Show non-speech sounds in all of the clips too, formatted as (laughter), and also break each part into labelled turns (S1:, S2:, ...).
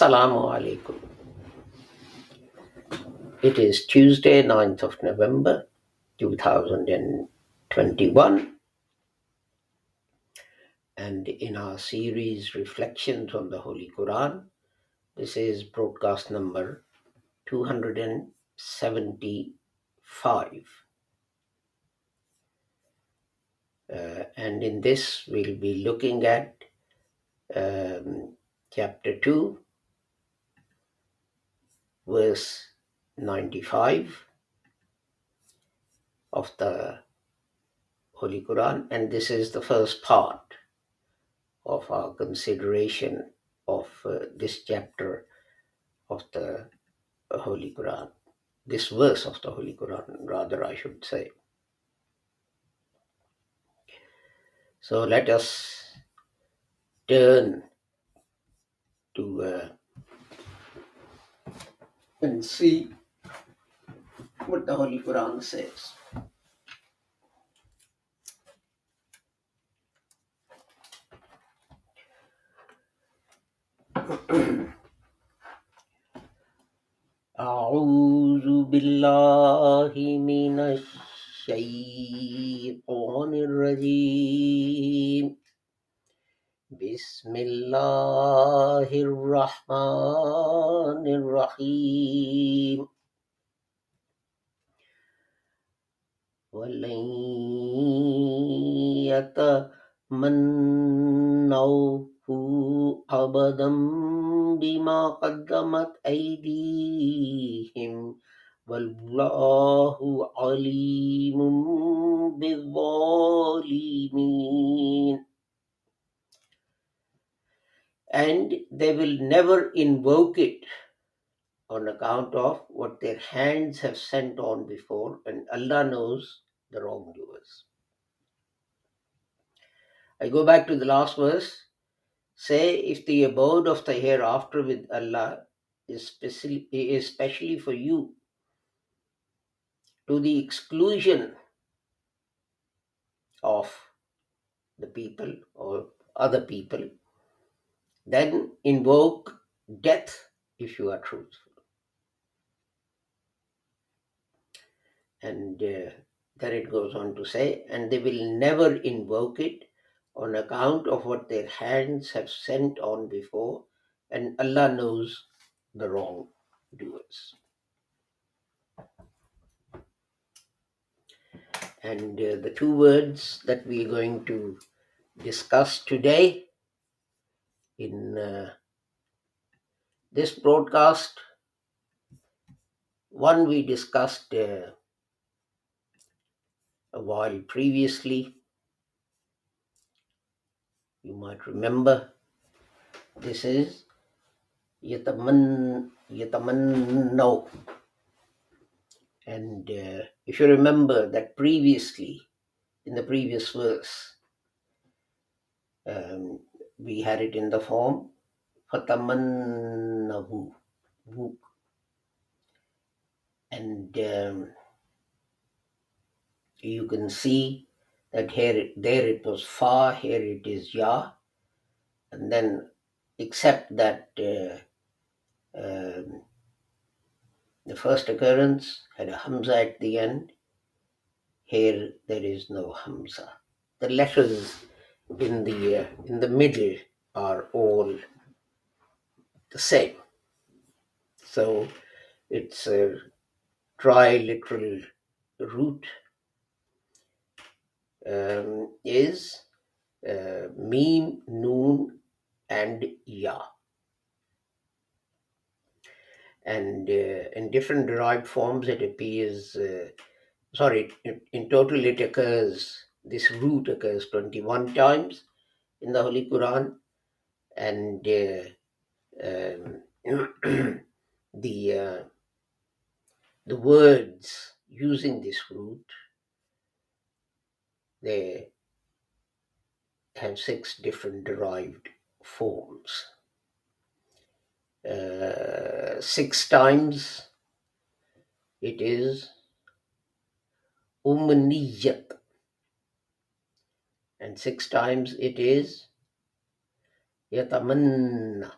S1: Assalamu alaikum. It is Tuesday, 9th of November 2021, and in our series Reflections on the Holy Quran, this is broadcast number 275. Uh, and in this, we'll be looking at um, chapter 2, verse 95 of the Holy Quran, and this is the first part of our consideration of uh, this chapter of the Holy Quran, this verse of the Holy Quran, rather, I should say. So let us turn to uh, and see what the Holy Quran says. أعوذ بالله من الشيطان الرجيم بسم الله الرحمن الرحيم. ولن يتمنوه أبدا بما قدمت أيديهم والله عليم بالظالمين. And they will never invoke it. On account of what their hands have sent on before, and Allah knows the wrongdoers. I go back to the last verse. Say, if the abode of the hereafter with Allah is specially, is specially for you, to the exclusion of the people or other people, then invoke death if you are truthful. And uh, it goes on to say, and they will never invoke it on account of what their hands have sent on before, and Allah knows the wrongdoers. And uh, the two words that we're going to discuss today in uh, this broadcast, one we discussed uh, a while previously. You might remember this is Yataman Yatamanno. And uh, if you remember that previously, in the previous verse, um, we had it in the form Fatamannahu. And um, you can see that here it, there it was fa, here it is ya, and then except that uh, um, the first occurrence had a hamza at the end, here there is no hamza. The letters in the uh, in the middle are all the same. So it's a triliteral root um, is uh, meem, noon, and ya. And uh, in different derived forms, it appears, uh, sorry, in, total, it occurs, this root occurs 21 times in the Holy Quran. And uh, um, (clears throat) the, uh, the words using this root, they have six different derived forms. Uh, six times it is umniyat, and six times it is yatamanna,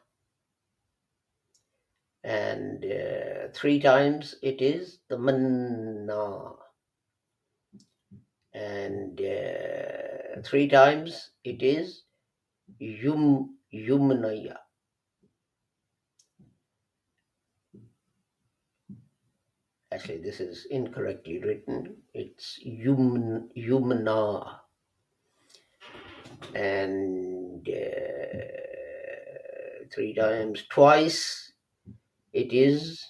S1: and uh, three times it is the manna, and uh, three times it is yum yumnaya. Actually, this is incorrectly written. It's yum yumna, and uh, three times twice it is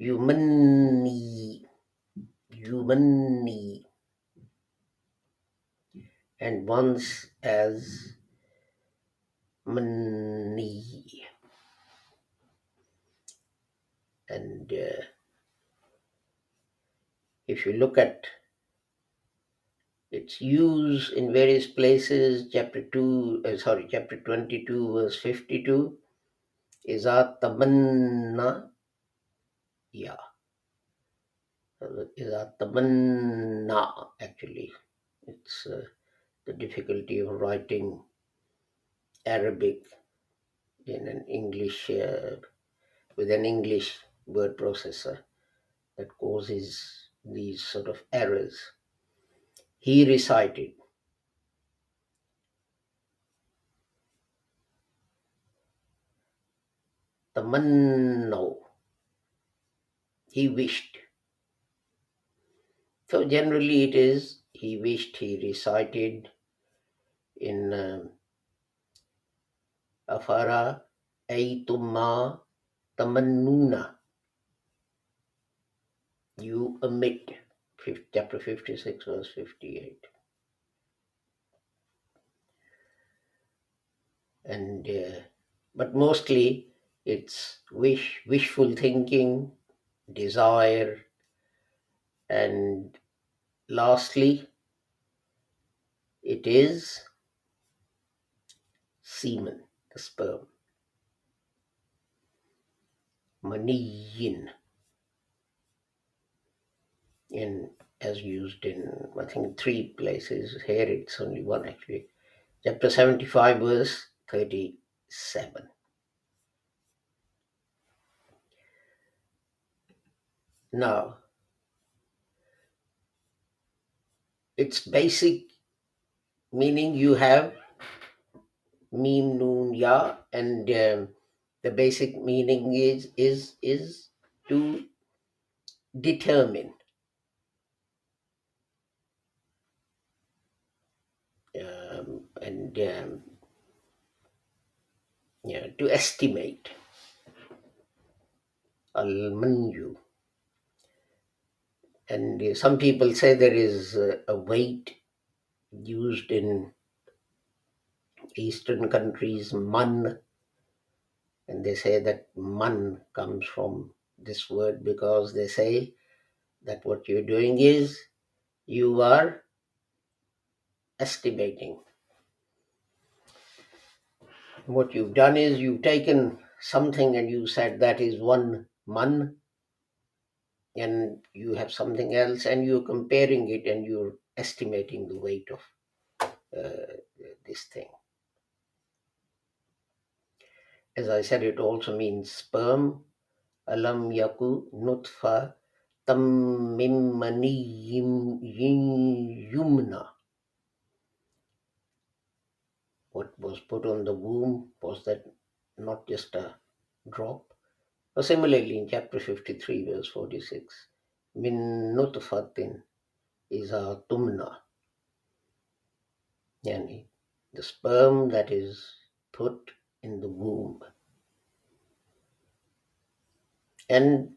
S1: yumani yumani, and once as mani, and uh, if you look at its use in various places, chapter 2, uh, sorry, chapter 22, verse 52, is atamanna ya. Is atamanna, actually. It's uh, the difficulty of writing Arabic in an English, uh, with an English word processor that causes these sort of errors. He recited. Tamannaw. He wished. So generally it is he wished, he recited in um, Afara Aitumma Tamannuna. You omit. Chapter 56, verse 58. And uh, but mostly it's wish, wishful thinking, desire, and lastly, it is semen, the sperm. Maniyin. In as used in I think three places. Here it's only one actually. Chapter 75, verse 37. Now, its basic meaning you have mim noon ya and um, the basic meaning is is is to determine. Um, and um, yeah, to estimate. Al manju and some people say there is a weight used in eastern countries man and they say that man comes from this word because they say that what you're doing is you are estimating. What you've done is you've taken something and you said that is one man and you have something else and you're comparing it and you're estimating the weight of uh, this thing. As i said it also means sperm alam yaku nutfa tam maniyyin yumna. What was put on the womb was that not just a drop or similarly in chapter 53 verse 46 min nutfatin is a tumna yani the sperm that is put in the womb. And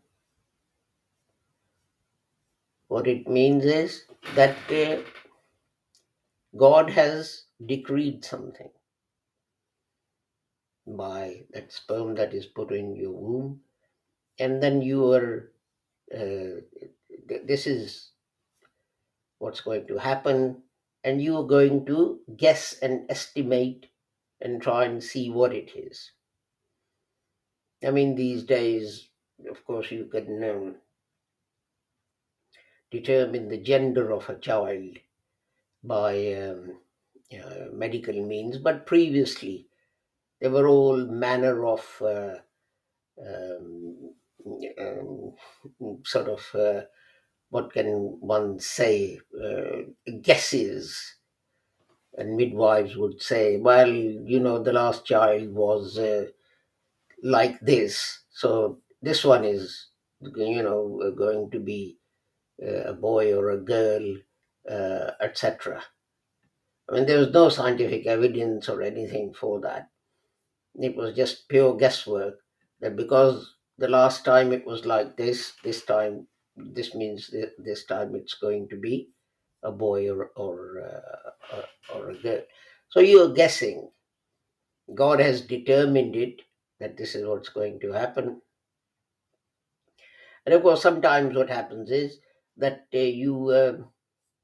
S1: what it means is that uh, god has decreed something by that sperm that is put in your womb and then you are uh, th- this is what's going to happen and you are going to guess and estimate and try and see what it is. I mean these days of course you can um, determine the gender of a child by um, medical means but previously there were all manner of uh, um, um, sort of uh, what can one say? Uh, guesses. And midwives would say well you know the last child was uh, like this. So this one is you know going to be uh, a boy or a girl uh, etc i mean there was no scientific evidence or anything for that. It was just pure guesswork that because the last time it was like this this time this means thi- this time it's going to be a boy or or uh, or, or a girl. So you're guessing. God has determined it that this is what's going to happen. And of course sometimes what happens is that uh, you uh,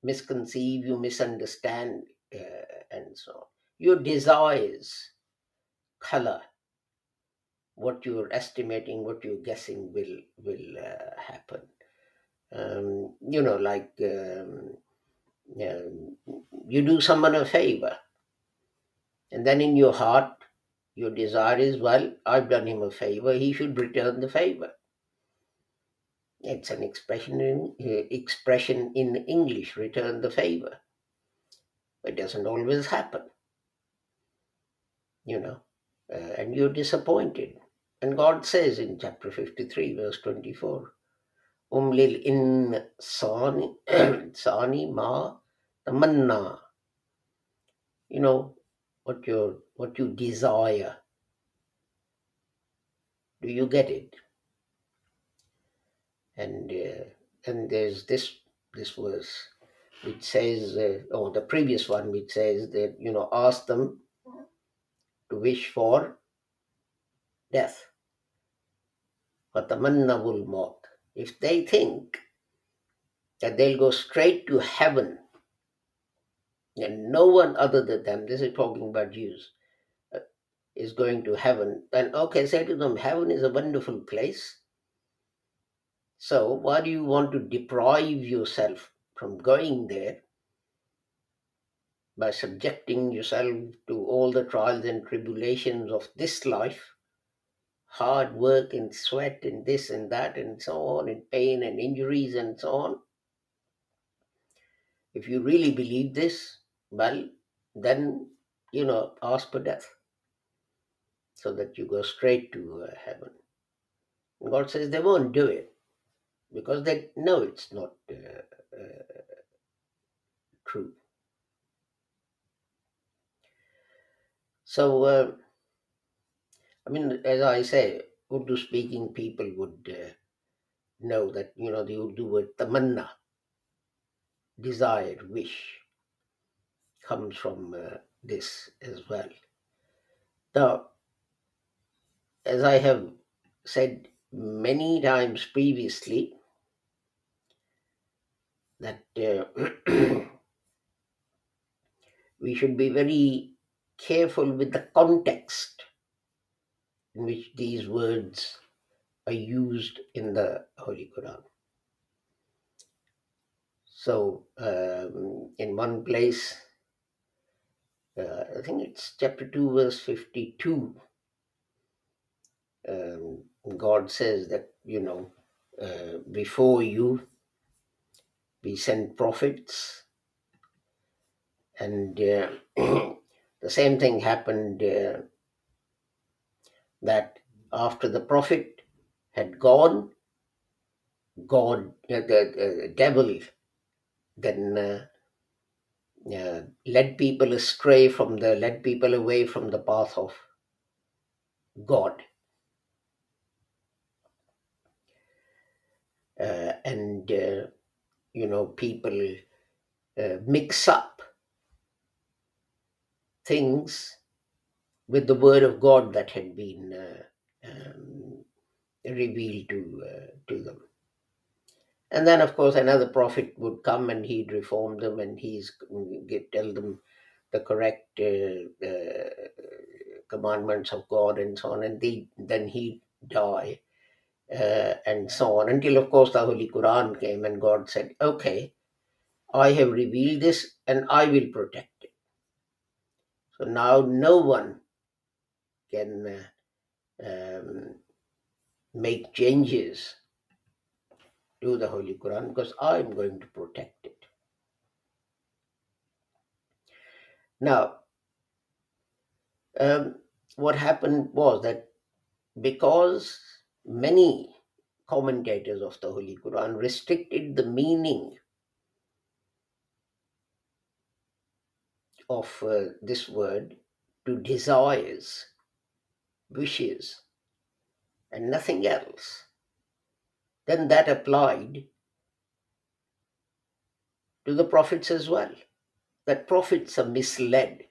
S1: misconceive you misunderstand uh, and so on. Your desires color what you're estimating, what you're guessing will will uh, happen. Um, you know, like um, um, you do someone a favor, and then in your heart, your desire is, well, I've done him a favor; he should return the favor. It's an expression in uh, expression in English, return the favor. It doesn't always happen, you know, uh, and you're disappointed. And God says in chapter 53, verse 24. Um lil insani (clears throat) sani ma tamanna. You know what you what you desire. Do you get it? And uh, and there's this this verse which says, uh, or the previous one which says that you know ask them to wish for death. Fatamannawul maut. If they think that they'll go straight to heaven and no one other than them, this is talking about Jews, uh, is going to heaven, then okay, say to them, heaven is a wonderful place. So why do you want to deprive yourself from going there by subjecting yourself to all the trials and tribulations of this life? Hard work and sweat and this and that and so on, and pain and injuries and so on. If you really believe this, well, then, you know, ask for death so that you go straight to uh, heaven. And God says they won't do it because they know it's not uh, uh, true. So, uh, I mean, as I say, Urdu speaking people would uh, know that, you know, the Urdu word tamanna, desired, wish, comes from uh, this as well. Now, as I have said many times previously, that uh, (clears throat) we should be very careful with the context in which these words are used in the Holy Quran. So, um, in one place, uh, I think it's chapter 2, verse 52, um, God says that, you know, uh, before you, we sent prophets, and uh, (clears throat) the same thing happened uh, that after the prophet had gone, God, uh, the uh, devil, then uh, uh, led people astray from the, led people away from the path of God. Uh, and, uh, you know, people uh, mix up things with the word of God that had been uh, um, revealed to, uh, to them. And then, of course, another prophet would come and he'd reform them and he's get, tell them the correct uh, uh, commandments of God and so on, and they, then he'd die uh, and so on until, of course, the Holy Quran came and God said, "Okay, I have revealed this and I will protect it." So now no one can uh, um, make changes to the Holy Quran because I'm going to protect it. Now, um, what happened was that because many commentators of the Holy Quran restricted the meaning of uh, this word to desires, wishes, and nothing else, then that applied to the prophets as well. That prophets are misled.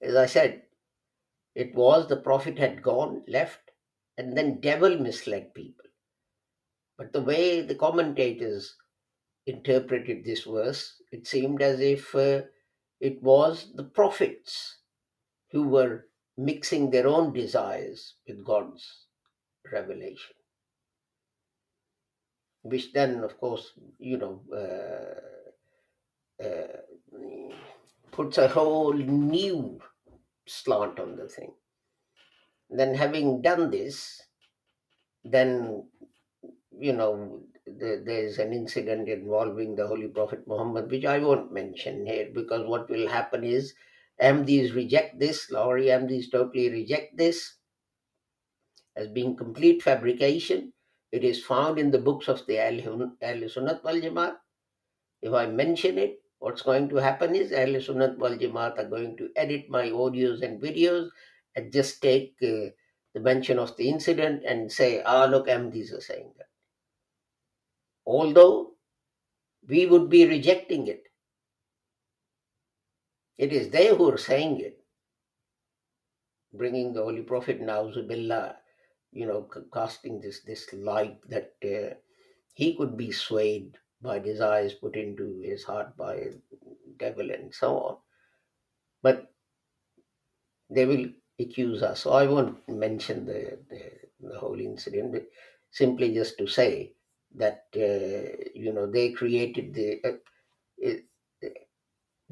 S1: As I said, it was the prophet had gone, left, and then devil misled people. But the way the commentators interpreted this verse, it seemed as if uh, it was the prophets who were mixing their own desires with God's revelation. Which then, of course, you know, uh, uh, puts a whole new slant on the thing. Then, having done this, then you know the, there's an incident involving the Holy Prophet Muhammad, which I won't mention here because what will happen is Ahmadis reject this, Lahori Ahmadis totally reject this as being complete fabrication. It is found in the books of the Ahl Sunnat wal Jamaat. If I mention it, what's going to happen is Ahl Sunnat wal Jamaat are going to edit my audios and videos and just take uh, the mention of the incident and say, ah, look, Ahmadis are saying that. Although we would be rejecting it. It is they who are saying it, bringing the Holy Prophet Nauzubillah, you know, casting this this light that uh, he could be swayed by desires put into his heart by devil and so on. But they will accuse us. So I won't mention the, the, the whole incident, but simply just to say that, uh, you know, they created the uh, it,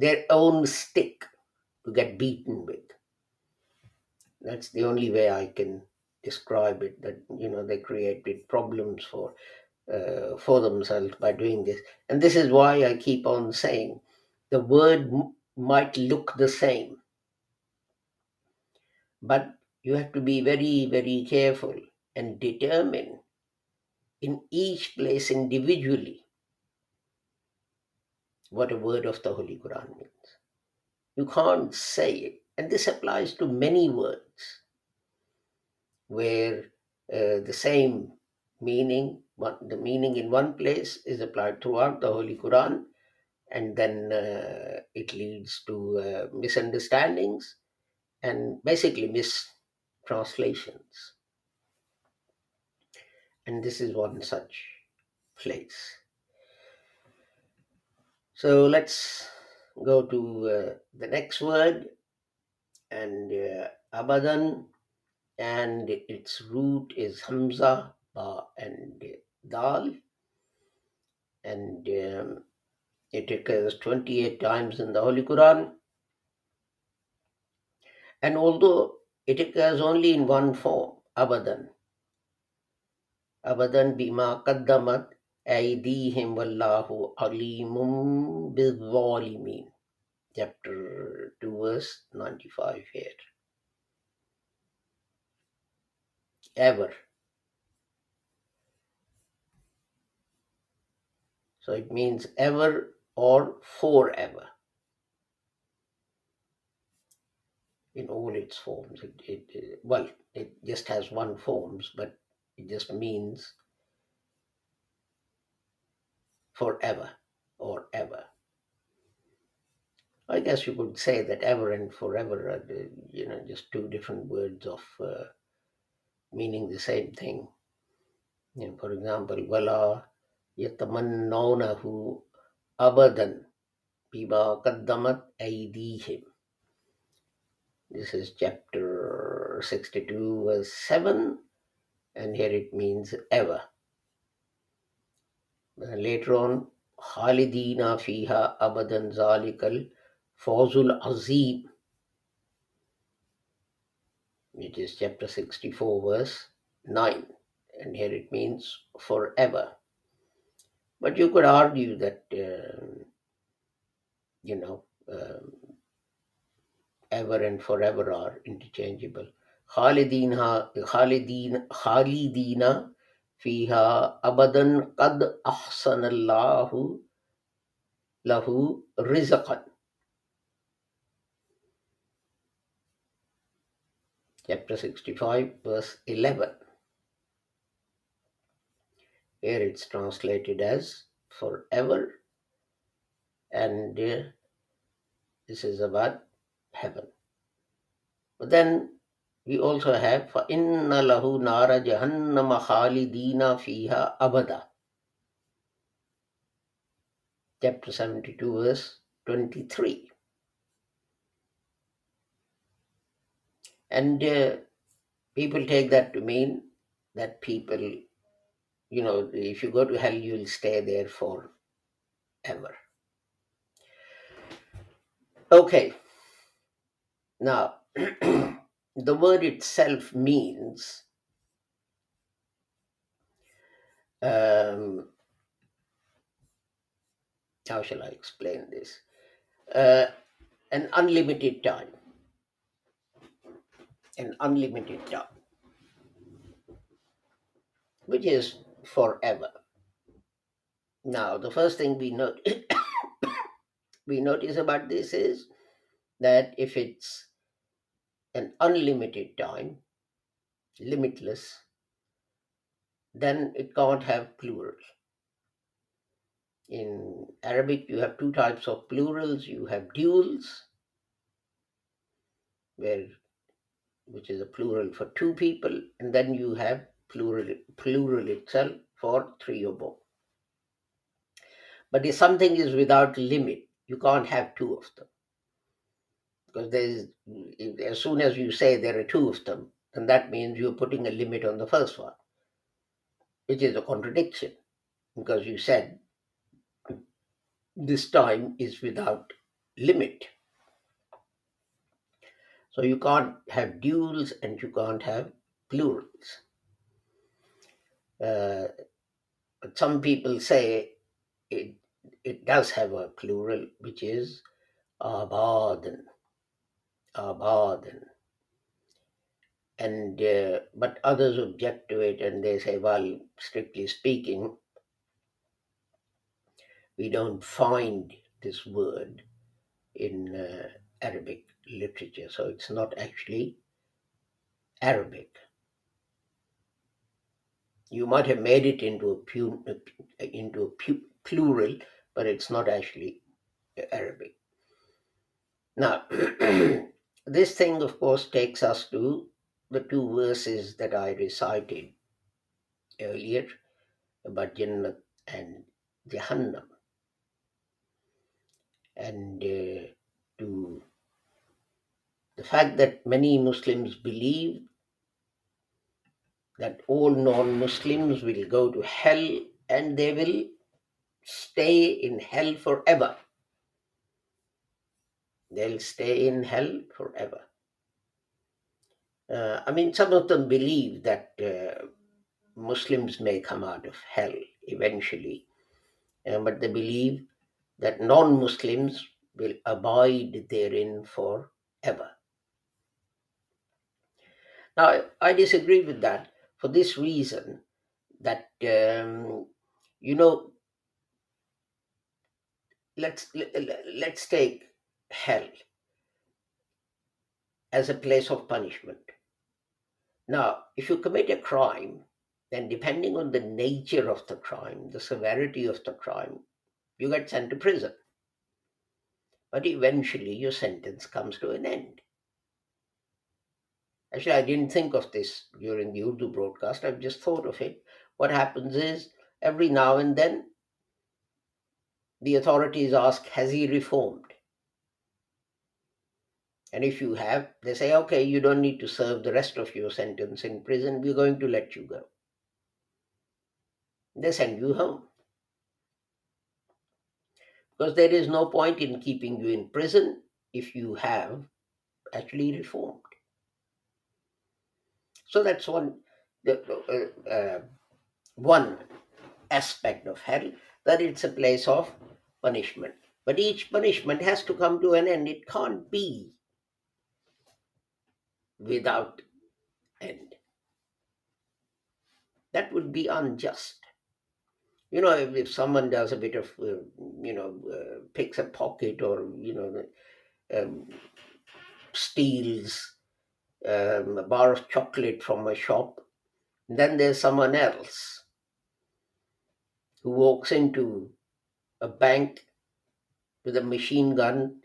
S1: their own stick to get beaten with. That's the only way I can describe it. That you know they created problems for uh, for themselves by doing this, and this is why I keep on saying the word m- might look the same, but you have to be very very careful and determine in each place individually what a word of the Holy Quran means. You can't say it, and this applies to many words where uh, the same meaning, what the meaning in one place is applied throughout the Holy Quran, and then uh, it leads to uh, misunderstandings and basically mistranslations. And this is one such place. So let's go to uh, the next word, and uh, abadan, and its root is hamza, ba, and dal, and um, it occurs 28 times in the Holy Quran. And although it occurs only in one form, abadan, abadan bima qaddamat wallahu alimum bizzalimin. Chapter 2, verse 95 here. Ever. So it means ever or forever in all its forms. It, it- well, it just has one forms, but it just means forever or ever. I guess you could say that ever and forever are, you know, just two different words of uh, meaning the same thing. You know, for example, wala yatamannawnahu abadan bima qaddamat aydihim. This is chapter 62, verse 7, and here it means ever later on, Khalidina fiha abadan zalikal fawzul azim, which is chapter 64, verse 9. And here it means forever. But you could argue that, uh, you know, um, ever and forever are interchangeable. Khalidina, Khalidina, Khalidina فيها أبدا قد أحسن الله له رزقا. Chapter 65, verse 11. Here it's translated as forever, and uh, this is about heaven. But then we also have فَإِنَّ لَهُ نَارَ جَهَنَّمَ خَالِدِينَ فِيهَا أَبَدًا. Chapter 72, verse 23. And uh, people take that to mean that people, you know, if you go to hell, you'll stay there forever. Okay. Now, (clears throat) the word itself means um, how shall I explain this? Uh, an unlimited time. An unlimited time, which is forever. Now, the first thing we note (coughs) (coughs) we notice about this is that if it's an unlimited time, limitless, then it can't have plural. In Arabic, you have two types of plurals. You have duals, where which is a plural for two people, and then you have plural plural itself for three or more. But if something is without limit, you can't have two of them. Because there's as soon as you say there are two of them, then that means you're putting a limit on the first one, which is a contradiction. Because you said this time is without limit. So you can't have duals and you can't have plurals. Uh, but some people say it, it does have a plural, which is abadan. Abadan. And uh, but others object to it and they say, well, strictly speaking, we don't find this word in uh, Arabic literature, so it's not actually Arabic. You might have made it into a, pu- into a pu- plural, but it's not actually Arabic. Now, (clears throat) this thing, of course, takes us to the two verses that I recited earlier about Jannat and Jahannam. And uh, to the fact that many Muslims believe that all non Muslims will go to hell and they will stay in hell forever. They'll stay in hell forever. Uh, I mean, some of them believe that uh, Muslims may come out of hell eventually, uh, but they believe that non Muslims will abide therein forever. Now, I disagree with that for this reason that, um, you know, let's, let's take hell as a place of punishment. Now, if you commit a crime, then depending on the nature of the crime, the severity of the crime, you get sent to prison. But eventually your sentence comes to an end. Actually, I didn't think of this during the Urdu broadcast. I've just thought of it. What happens is every now and then the authorities ask, Has he reformed? And if you have, they say, Okay, you don't need to serve the rest of your sentence in prison. We're going to let you go. They send you home. Because there is no point in keeping you in prison if you have actually reformed. So that's one uh, uh, one aspect of hell that it's a place of punishment. But each punishment has to come to an end. It can't be without end. That would be unjust. You know, if, if someone does a bit of, uh, you know, uh, picks a pocket or, you know, um, steals um, a bar of chocolate from a shop, then there's someone else who walks into a bank with a machine gun,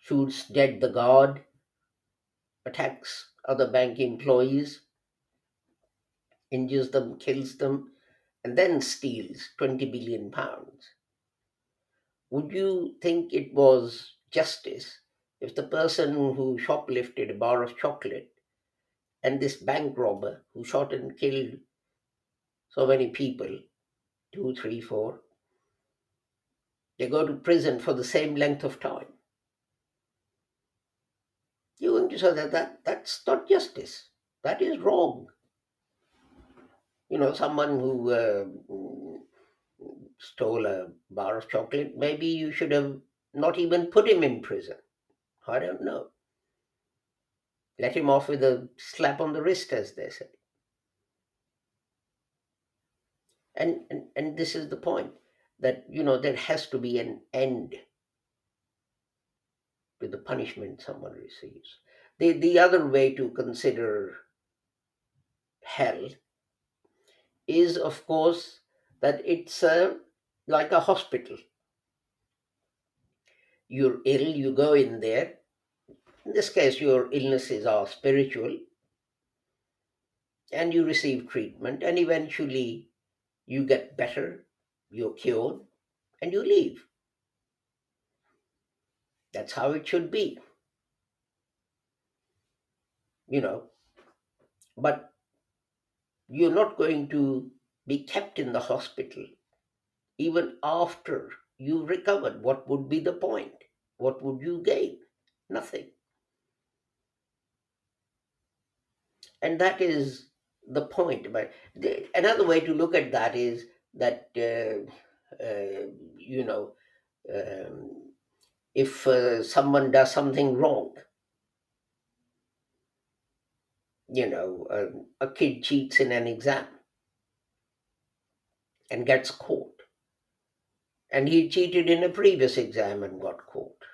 S1: shoots dead the guard, attacks other bank employees, injures them, kills them, and then steals 20 billion pounds. Would you think it was justice if the person who shoplifted a bar of chocolate and this bank robber who shot and killed so many people two, three, four they go to prison for the same length of time? Say that, that that's not justice. That is wrong. You know, someone who uh, stole a bar of chocolate, maybe you should have not even put him in prison. I don't know. Let him off with a slap on the wrist, as they say. And, and, and this is the point that, you know, there has to be an end to the punishment someone receives. The, the other way to consider hell is, of course, that it's like a hospital. You're ill, you go in there. In this case, your illnesses are spiritual, and you receive treatment, and eventually you get better, you're cured, and you leave. That's how it should be. You know, but you're not going to be kept in the hospital even after you recovered. What would be the point? What would you gain? Nothing. And that is the point. But the, another way to look at that is that, uh, uh, you know, um, if uh, someone does something wrong, you know, um, a kid cheats in an exam and gets caught. And he cheated in a previous exam and got caught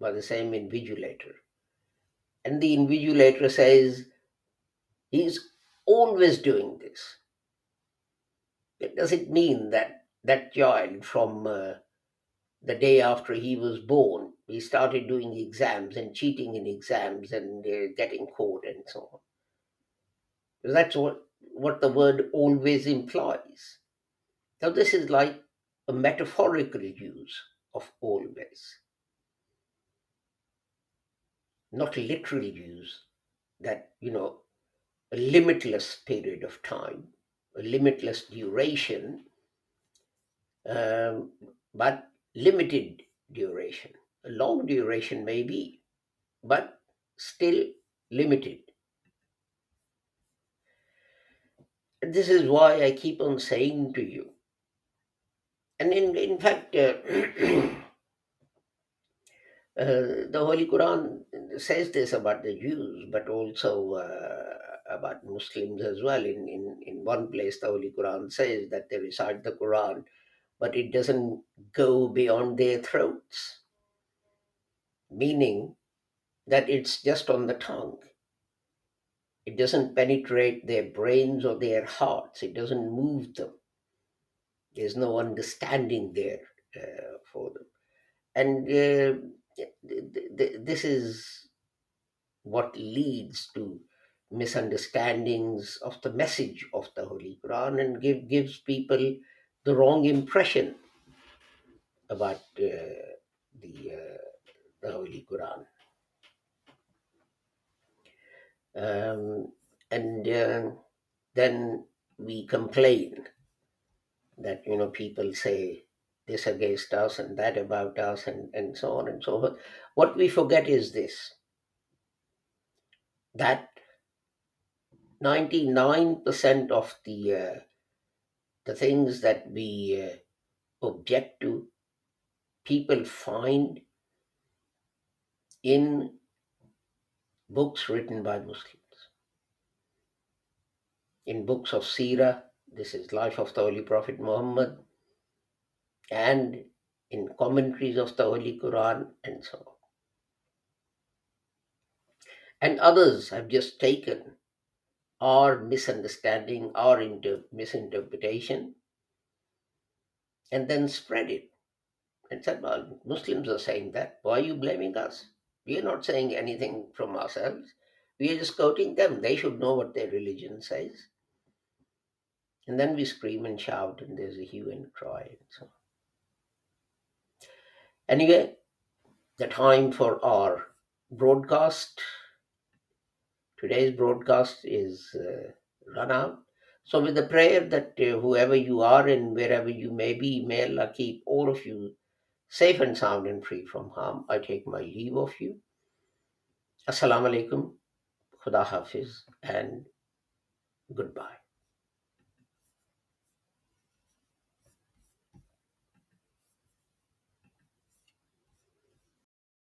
S1: by the same invigilator. And the invigilator says he's always doing this. Does it mean that that child from uh, the day after he was born, he started doing exams and cheating in exams and uh, getting caught and so on? Because that's what, what the word always implies. Now, this is like a metaphorical use of always, not a literal use that, you know, a limitless period of time, a limitless duration, um, but limited duration. A long duration may be, but still limited. This is why I keep on saying to you, and in, in fact, uh, (clears throat) Uh, the Holy Quran says this about the Jews, but also uh, about Muslims as well. In, in, in one place, the Holy Quran says that they recite the Quran, but it doesn't go beyond their throats, meaning that it's just on the tongue. It doesn't penetrate their brains or their hearts, it doesn't move them. There's no understanding there uh, for them. And uh, th- th- this is what leads to misunderstandings of the message of the Holy Quran and give, gives people the wrong impression about uh, the, uh, the Holy Quran. Um, and uh, then we complain that you know people say this against us and that about us and, and so on and so forth. What we forget is this that 99% of the uh, the things that we uh, object to, people find in books written by Muslims. In books of Sirah, this is Life of the Holy Prophet Muhammad, and in commentaries of the Holy Quran, and so on. And others have just taken our misunderstanding, our inter- misinterpretation, and then spread it and said, Well, Muslims are saying that. Why are you blaming us? We are not saying anything from ourselves. We are just quoting them. They should know what their religion says. And then we scream and shout, and there's a hue and cry, and so. Anyway, the time for our broadcast, today's broadcast is uh, run out. So, with the prayer that uh, whoever you are and wherever you may be, may Allah keep all of you safe and sound and free from harm, I take my leave of you. Assalamu alaikum, Khuda Hafiz, and goodbye.